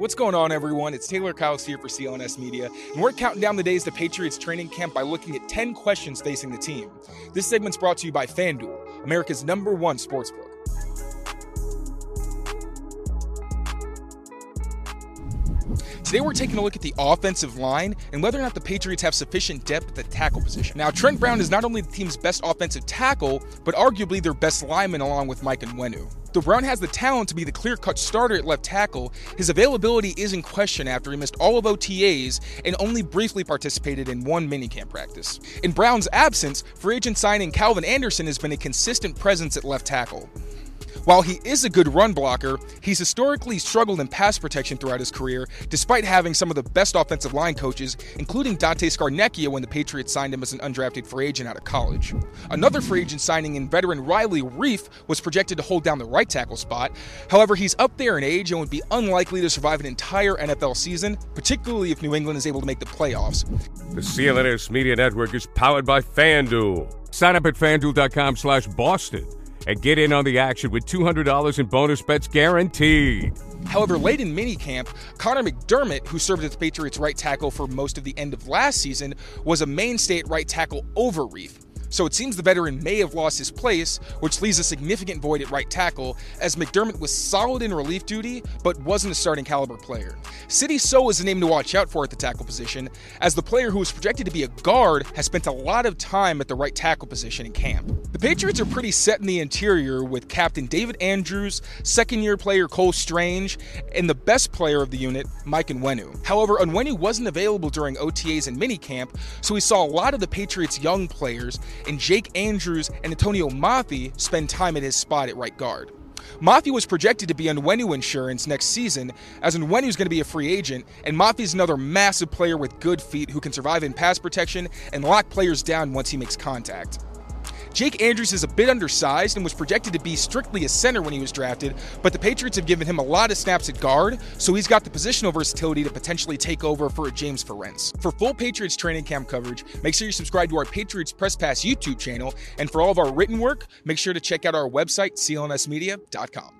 What's going on, everyone? It's Taylor Kyles here for CLNS Media, and we're counting down the days to Patriots training camp by looking at 10 questions facing the team. This segment's brought to you by FanDuel, America's number one sportsbook. Today we're taking a look at the offensive line and whether or not the Patriots have sufficient depth at the tackle position. Now, Trent Brown is not only the team's best offensive tackle, but arguably their best lineman along with Mike Onwenu. Though Brown has the talent to be the clear cut starter at left tackle, his availability is in question after he missed all of OTAs and only briefly participated in one minicamp practice. In Brown's absence, free agent signing Calvin Anderson has been a consistent presence at left tackle. While he is a good run blocker, he's historically struggled in pass protection throughout his career, despite having some of the best offensive line coaches, including Dante Scarnecchia when the Patriots signed him as an undrafted free agent out of college. Another free agent signing in veteran Riley Reiff was projected to hold down the right tackle spot. However, he's up there in age and would be unlikely to survive an entire NFL season, particularly if New England is able to make the playoffs. The CLNS Media Network is powered by FanDuel. Sign up at fanduel.com slash Boston and get in on the action with $200 in bonus bets guaranteed. However, late in minicamp, Connor McDermott, who served as the Patriots' right tackle for most of the end of last season, was a mainstay at right tackle over Reiff so it seems the veteran may have lost his place, which leaves a significant void at right tackle, as McDermott was solid in relief duty, but wasn't a starting caliber player. Sidy Sow is a name to watch out for at the tackle position, as the player who was projected to be a guard has spent a lot of time at the right tackle position in camp. The Patriots are pretty set in the interior with captain David Andrews, second year player Cole Strange, and the best player of the unit, Mike Onwenu. However, Onwenu wasn't available during OTAs and minicamp, so we saw a lot of the Patriots' young players and Jake Andrews and Antonio Mafi spend time at his spot at right guard. Mafi was projected to be Onwenu insurance next season, as Onwenu is going to be a free agent, and Mafi is another massive player with good feet who can survive in pass protection and lock players down once he makes contact. Jake Andrews is a bit undersized and was projected to be strictly a center when he was drafted, but the Patriots have given him a lot of snaps at guard, so he's got the positional versatility to potentially take over for a James Ferentz. For full Patriots training camp coverage, make sure you subscribe to our Patriots Press Pass YouTube channel, and for all of our written work, make sure to check out our website, clnsmedia.com.